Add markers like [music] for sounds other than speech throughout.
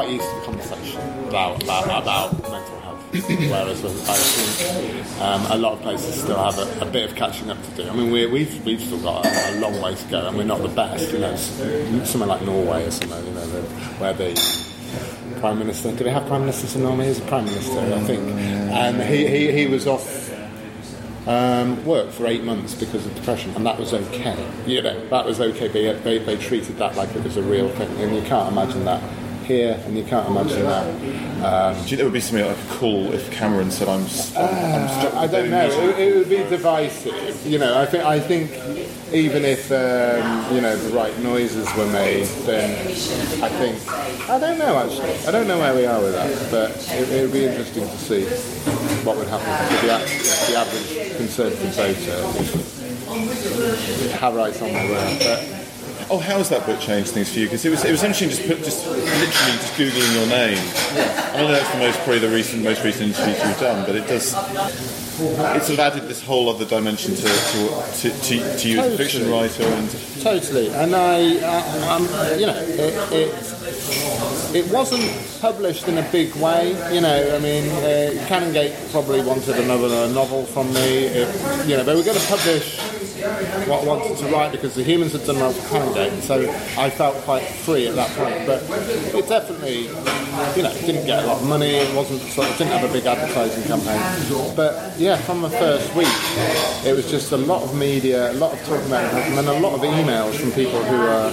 quite used to the conversation about about, about mental health, [coughs] whereas I think um, a lot of places still have a, a, bit of catching up to do. I mean, we we've we've still got a, a, long way to go, and we're not the best. You know, somewhere like Norway or somewhere, you know, where the prime minister. Do they have prime ministers in Norway? He's a prime minister, I think, and he he, he was off um, work for eight months because of depression, and that was okay. You know, that was okay. They, they, they treated that like it was a real thing, and you can't imagine that here, and you can't imagine that. Um, Do you think there would be something like a call if Cameron said, "I'm"? I'm, I'm uh, I don't know. It, it, would be divisive. You know, I think I think even if um, you know the right noises were made, then I think I don't know actually. I don't know where we are with that, but it, it would be interesting to see what would happen if the, the average Conservative voter have rights on their word. Oh, how has that book changed things for you? Because it was it was interesting just put just literally just googling your name. Yeah. I know that's the most probably the recent most recent interview you've done, but it does. It's sort of added this whole other dimension to to, to, to, to you totally. as a fiction writer and totally. And I, I you know, it, it, it wasn't published in a big way. You know, I mean, uh, Canongate probably wanted another novel from me. It, you know, they were going to publish what wanted to write because the humans had done well Canongate, so I felt quite free at that point. But it definitely, you know, didn't get a lot of money. It wasn't sort of didn't have a big advertising campaign. But yeah, from the first week, it was just a lot of media, a lot of talking about it, and then a lot of emails from people who are.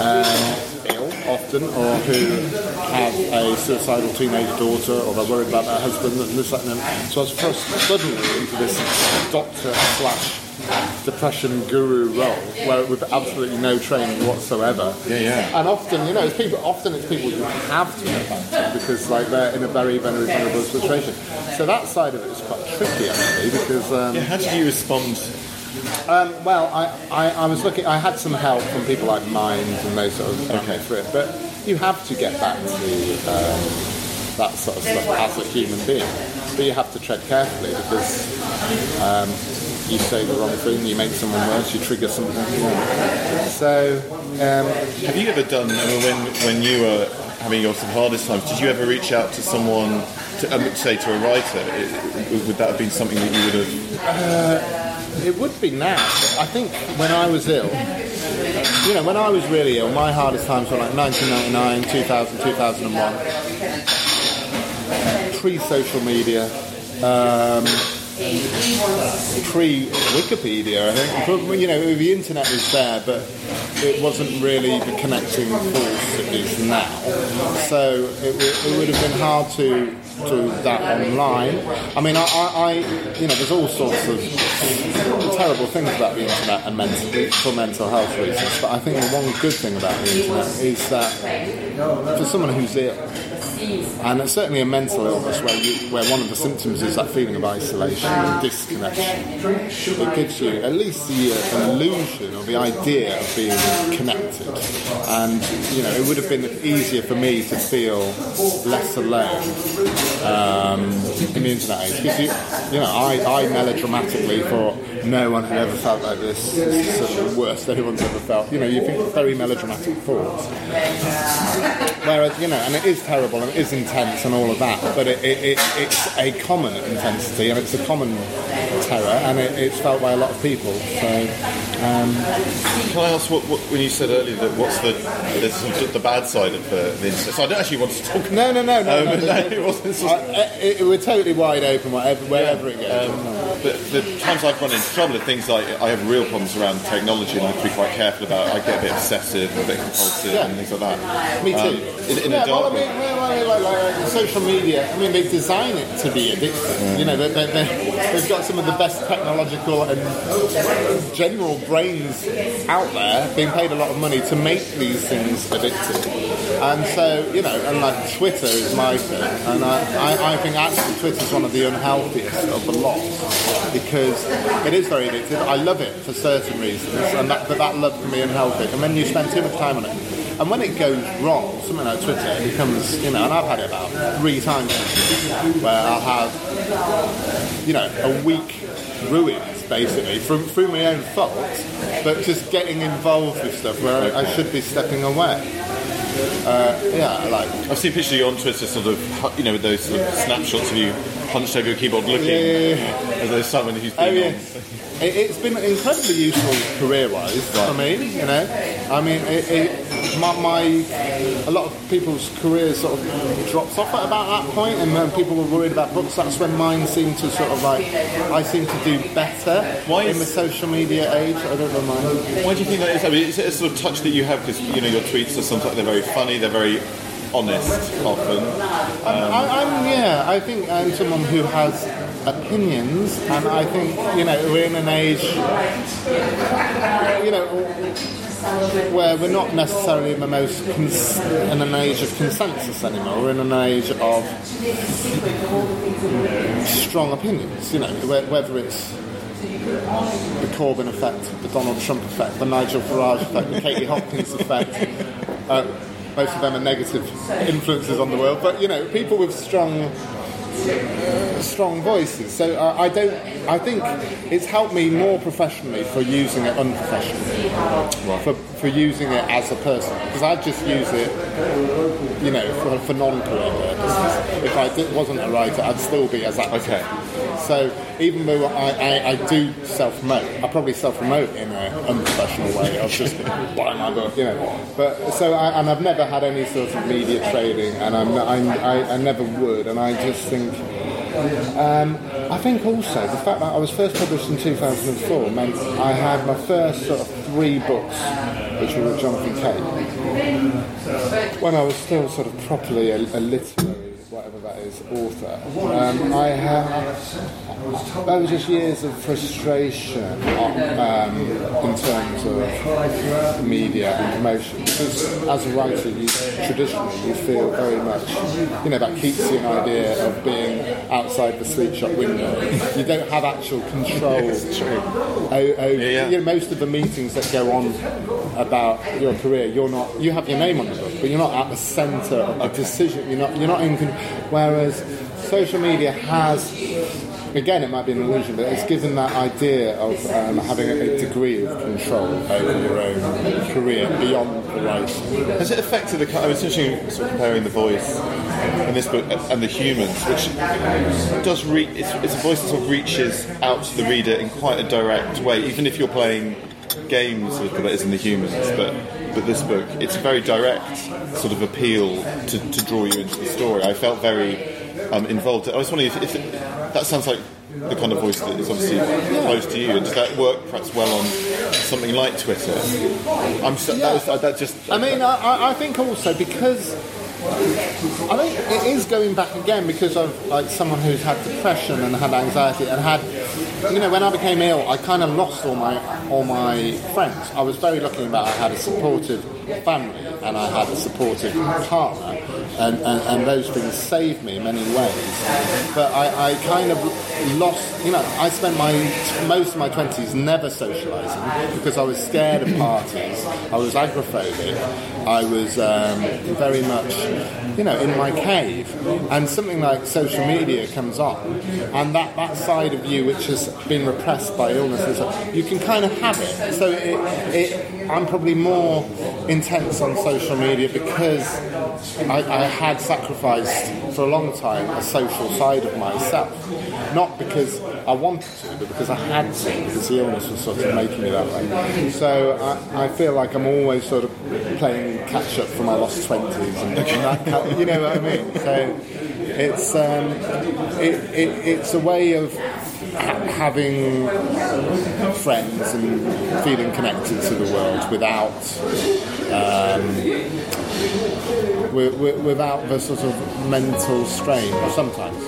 Um, ill often or who have a suicidal teenage daughter or they're worried about their husband and this, that, and then. So I was thrust suddenly into this doctor slash depression guru role where with absolutely no training whatsoever. Yeah, yeah. And often, you know, it's people. Often it's people you have to back because like they're in a very, very vulnerable situation. So that side of it is quite tricky actually because. Um, yeah. How did you respond? Um, well, I, I, I, was looking. I had some help from people like Mind and those sort of okay through it, but you have to get back to um, that sort of stuff as a human being. But you have to tread carefully because um, you say the wrong thing, you make someone worse, you trigger something. So, um, have you ever done I mean, when when you were having your hardest times? Did you ever reach out to someone, to, um, say to a writer? It, would that have been something that you would have? Uh, it would be now. I think when I was ill, you know, when I was really ill, my hardest times were like 1999, 2000, 2001, pre-social media. Um, pre-Wikipedia, I think. You know, the internet was there, but it wasn't really the connecting force it is now. So it, it would have been hard to do that online. I mean, I, I, you know, there's all sorts of terrible things about the internet and mental, for mental health reasons, but I think the one good thing about the internet is that for someone who's ill, and it's certainly a mental illness where you, where one of the symptoms is that feeling of isolation and disconnection. It gives you at least the illusion or the idea of being connected, and you know it would have been easier for me to feel less alone um, in the internet age because you, you know I, I melodramatically thought no one had ever felt like this. This is the worst anyone's ever felt. You know, you think very melodramatic thoughts. Whereas, you know, and it is terrible and it is intense and all of that, but it, it, it, it's a common intensity and it's a common terror and it's felt by a lot of people. So, um, can I ask what, what, when you said earlier that what's the the, the bad side of the, the incident? So I don't actually want to talk. No, no, no, no. Um, no, no, no it [laughs] wasn't. I, it, we're totally wide open, whatever, wherever yeah. it goes. Um, but the times I've run into trouble are things like I have real problems around technology and I have to be quite careful about. I get a bit obsessive, and a bit compulsive, yeah. and things like that. Me too. Um, in, in yeah, well, I mean, well, like, like, social media. I mean, they design it to be addictive. Mm. You know, they, they, they, they've got some of the best technological and general brains out there, being paid a lot of money to make these things addictive. And so, you know, and like Twitter is my thing, and I, I, I think actually Twitter is one of the unhealthiest of the lot because it is very addictive. I love it for certain reasons, and that, but that love can be unhealthy. And when you spend too much time on it, and when it goes wrong, something like Twitter, it becomes, you know, and I've had it about three times where I'll have, you know, a week ruined basically, through, through my own fault, but just getting involved with stuff where I, I should be stepping away. Uh, yeah, like I've seen pictures of you on Twitter, sort of, you know, with those sort of snapshots of you hunched over your keyboard looking Yeah, yeah, yeah. as though someone who's been Oh, yeah, on. it, it's been incredibly useful career-wise for me. You know, I mean, it, it, my, my a lot of people's careers sort of drops off at about that point, and when people were worried about books, that's when mine seemed to sort of like I seem to do better Why in is- the social media age. I don't know mine. Why do you think that is? I mean, is it a sort of touch that you have because you know your tweets are sometimes they're very funny, they're very honest often. Um, I, I'm yeah. I think I'm someone who has opinions, and I think you know we're in an age, you know, where we're not necessarily in the most cons- in an age of consensus anymore. We're in an age of strong opinions. You know, whether it's the Corbyn effect, the Donald Trump effect, the Nigel Farage effect, the Katie Hopkins effect. Uh, most of them are negative influences on the world, but you know, people with strong, uh, strong voices. So uh, I don't. I think it's helped me more professionally for using it unprofessionally, for for using it as a person because I just use it, you know, for, for non-career purposes. If I wasn't a writer, I'd still be as active. Okay. So even though I, I, I do self-promote, I probably self-promote in an unprofessional way of just buy my book, you know. But so I, and I've never had any sort of media trading, and I'm, I'm, I, I never would, and I just think. Um, I think also the fact that I was first published in 2004 meant I had my first sort of three books, which were with Jonathan Cape, when I was still sort of properly a, a literary, whatever that is, author. Um, I have. that was just years of frustration um, in terms of media and promotion. Because as a writer, you traditionally you feel very much, you know, that Keatsian idea of being outside the sleep shop window. You don't have actual control. It's true. o- over yeah. you know, most of the meetings that go on about your career, you're not. You have your name on the book, but you're not at the centre of the decision. You're not. You're not in. Whereas social media has. Again, it might be an illusion, but it's given that idea of um, having a, a degree of control over your own career beyond the writing. Has it affected the? I was sort of comparing the voice in this book and the humans, which does re- it's, it's a voice that sort of reaches out to the reader in quite a direct way, even if you're playing games with that is in the humans. But but this book, it's a very direct sort of appeal to, to draw you into the story. I felt very um, involved. I was wondering if, if it, that sounds like the kind of voice that is obviously close to you. And does that work perhaps well on something like Twitter? I'm so, that, was, that just I mean, I, I- I think also because I think it is going back again because of like someone who's had depression and had anxiety and had, you know, when I became ill, I kind of lost all my all my friends. I was very lucky in that I had a supportive family and I had a supportive partner, and, and, and those things saved me in many ways. But I, I kind of lost, you know, I spent my most of my twenties never socialising because I was scared of parties. I was agoraphobic. I was um, very much, you know, in my cave. And something like social media comes on, and that, that side of you which has been repressed by illness, you can kind of have it. So it, it, I'm probably more intense on social media because I, I had sacrificed for a long time a social side of myself. Not because I wanted to, but because I had to, because the illness was sort of making me that way. So I, I feel like I'm always sort of playing catch up for my lost 20s and, and that [laughs] you know what I mean? So it's, um, it, it, it's a way of ha- having friends and feeling connected to the world without um, wi- wi- without the sort of mental strain sometimes.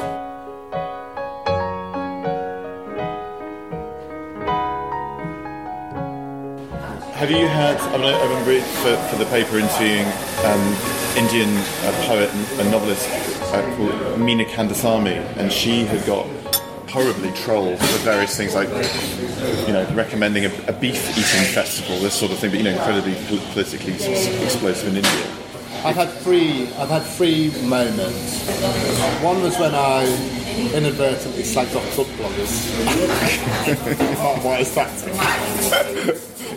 Have you had? I, mean, I remember for, for the paper interviewing um, Indian uh, poet and, novelist uh, called Meena Kandasamy, and she had got horribly trolled for various things like, you know, recommending a, a beef eating festival, this sort of thing, but you know, incredibly pol- politically explosive in India. I've had three. I've had three moments. One was when I inadvertently slagged off book bloggers. Not wise tactic.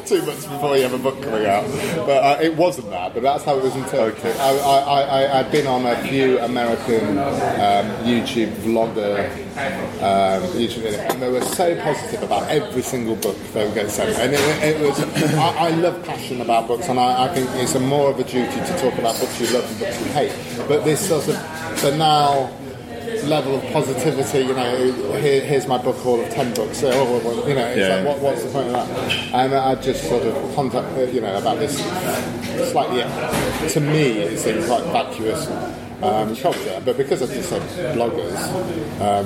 Two months before you have a book coming out, but uh, it wasn't that. But that's how it was interpreted. Okay. I, I, I, I'd been on a few American um, YouTube vlogger um, YouTube and they were so positive about every single book they were going to send. And it, it was, I, I love passion about books, and I, I think it's a more of a duty to talk about books you love and books you hate. But this sort of banal level of positivity, you know, here, here's my book haul of 10 books, so, oh, you know, it's Yeah. like, what, what's the point of that? And I just sort of contact, uh, you know, about this slightly, to me, it seems quite vacuous um, culture, but because I just said bloggers, um,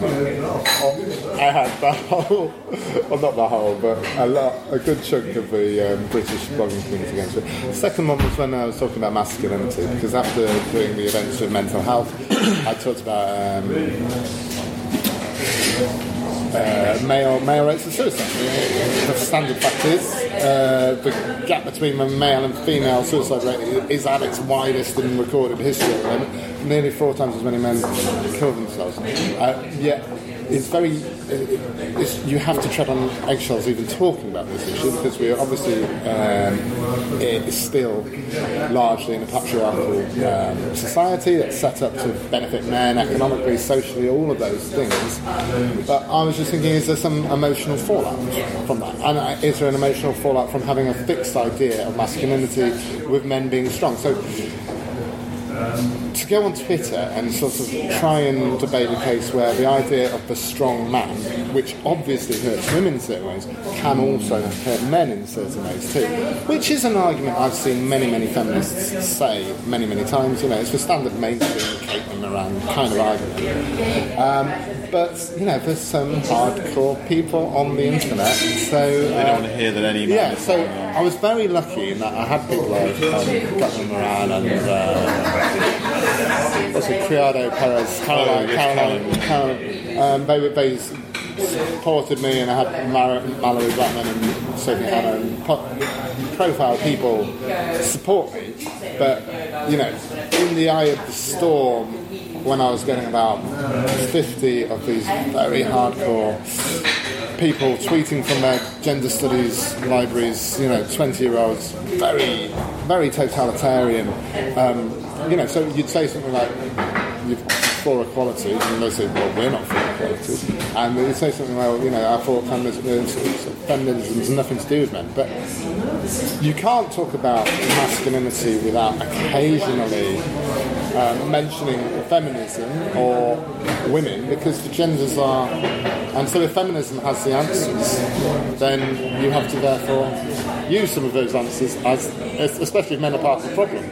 I had the whole, well not the whole, but a lot, a good chunk of the um, British blogging community against it. The second one was when I was talking about masculinity, because after doing the events with mental health, I talked about um, uh, male male rates of suicide. The standard fact is uh, the gap between the male and female suicide rate is at its widest in recorded history. Nearly four times as many men kill themselves. Uh, yet it's very it's, you have to tread on eggshells even talking about this issue because we're obviously um, still largely in a patriarchal um, society that's set up to benefit men economically, socially, all of those things. But I was just thinking, is there some emotional fallout from that? And uh, is there an emotional fallout from having a fixed idea of masculinity with men being strong? So to go on Twitter and sort of try and debate a case where the idea of the strong man, which obviously hurts women in certain ways, can also hurt men in certain ways too, which is an argument I've seen many, many feminists say many, many times. You know, it's the standard mainstream Caitlin Moran kind of argument. Um, but you know, there's some hardcore people on the internet, so They uh, don't want to hear that any yeah, so I was very lucky in that I had people like um, Caitlin Moran and uh, what's it, Criado Perez, Caroline, Oh, Caroline, Caroline. Um, they, were- they supported me, and I had Mar- Malorie Blackman and Sophie Hannah and po- profile people support me. But you know, in the eye of the storm, when I was getting about 50 of these very hardcore people tweeting from their gender studies libraries, you know, 20 year olds, very, very totalitarian. Um, you know, so you'd say something like, you're for equality, and they say, well, we're not for equality. And they'd say something like, you know, I thought feminism, feminism's nothing to do with men. But you can't talk about masculinity without occasionally um, mentioning feminism or women because the genders are. And so if feminism has the answers, then you have to therefore use some of those answers, as especially if men are part of the problem.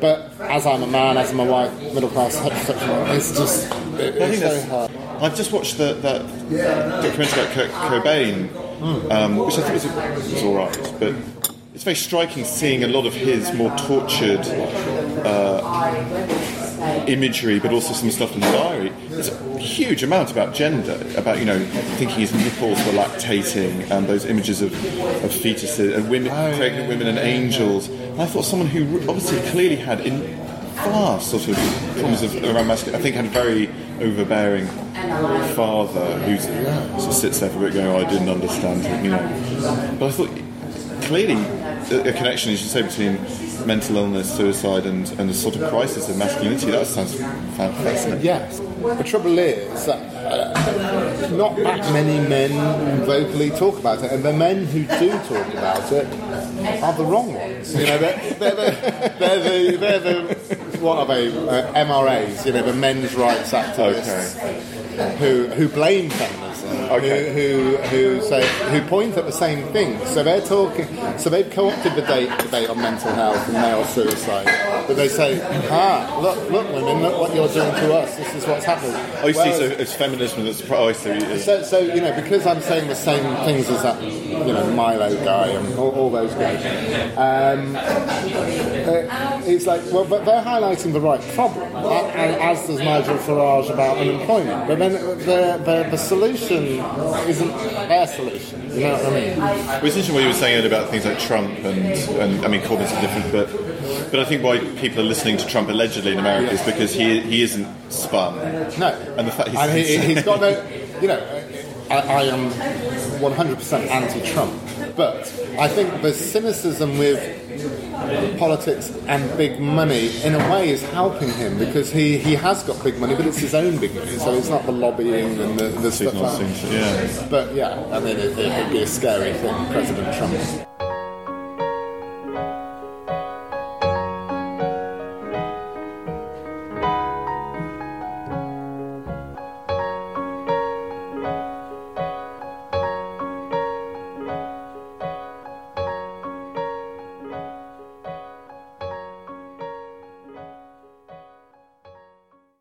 But as I'm a man, as I'm a white, middle class, heterosexual, it's just. It, it's very hard. I've just watched the, that documentary about Kurt Cobain, um, which I think was, was all right, but it's very striking seeing a lot of his more tortured uh, imagery, but also some stuff in the diary. There's a huge amount about gender, about you know thinking his nipples were lactating, and those images of, of fetuses and women, pregnant women and angels. And I thought someone who obviously clearly had in vast sort of problems of, around masculinity. I think had a very overbearing father who sort of sits there for a bit going, oh, I didn't understand it, you know. But I thought clearly a a connection, as you say, between mental illness, suicide, and, and the sort of crisis of masculinity. That sounds fascinating. Yes. The trouble is that uh, not that many men vocally talk about it, and the men who do talk about it are the wrong ones. You know, they're, they're, the, they're, the, they're the, what are they, uh, MRAs, you know, the men's rights activists who, who blame feminism. Okay. Who, who, who say who point at the same thing. So they're talking. So they've co-opted the debate, debate on mental health and male suicide. But they say, ah, look, look, women, look what you're doing to us. This is what's happening. Oh, you see, Whereas- so it's feminism that's. Oh, I see. so, so you know, because I'm saying the same things as that, you know, Milo guy and all, all those guys, um, uh, it's like, well, but they're highlighting the right problem, as does Nigel Farage about unemployment. But then the, the, the solution isn't their solution. You know what I mean? Well, it's interesting what you were saying about things like Trump and, and I mean, Corbyn's a different, but but I think why people are listening to Trump allegedly in America is because he he isn't spun. No. And the fact he's, And he, he's got no, you know, I, I am 100% anti-Trump, but I think the cynicism with politics and big money, in a way, is helping him because he, he has got big money, but it's his own big money, so it's not the lobbying and the, the stuff. like- yeah. But yeah, I mean, it, it'd be a scary thing, President Trump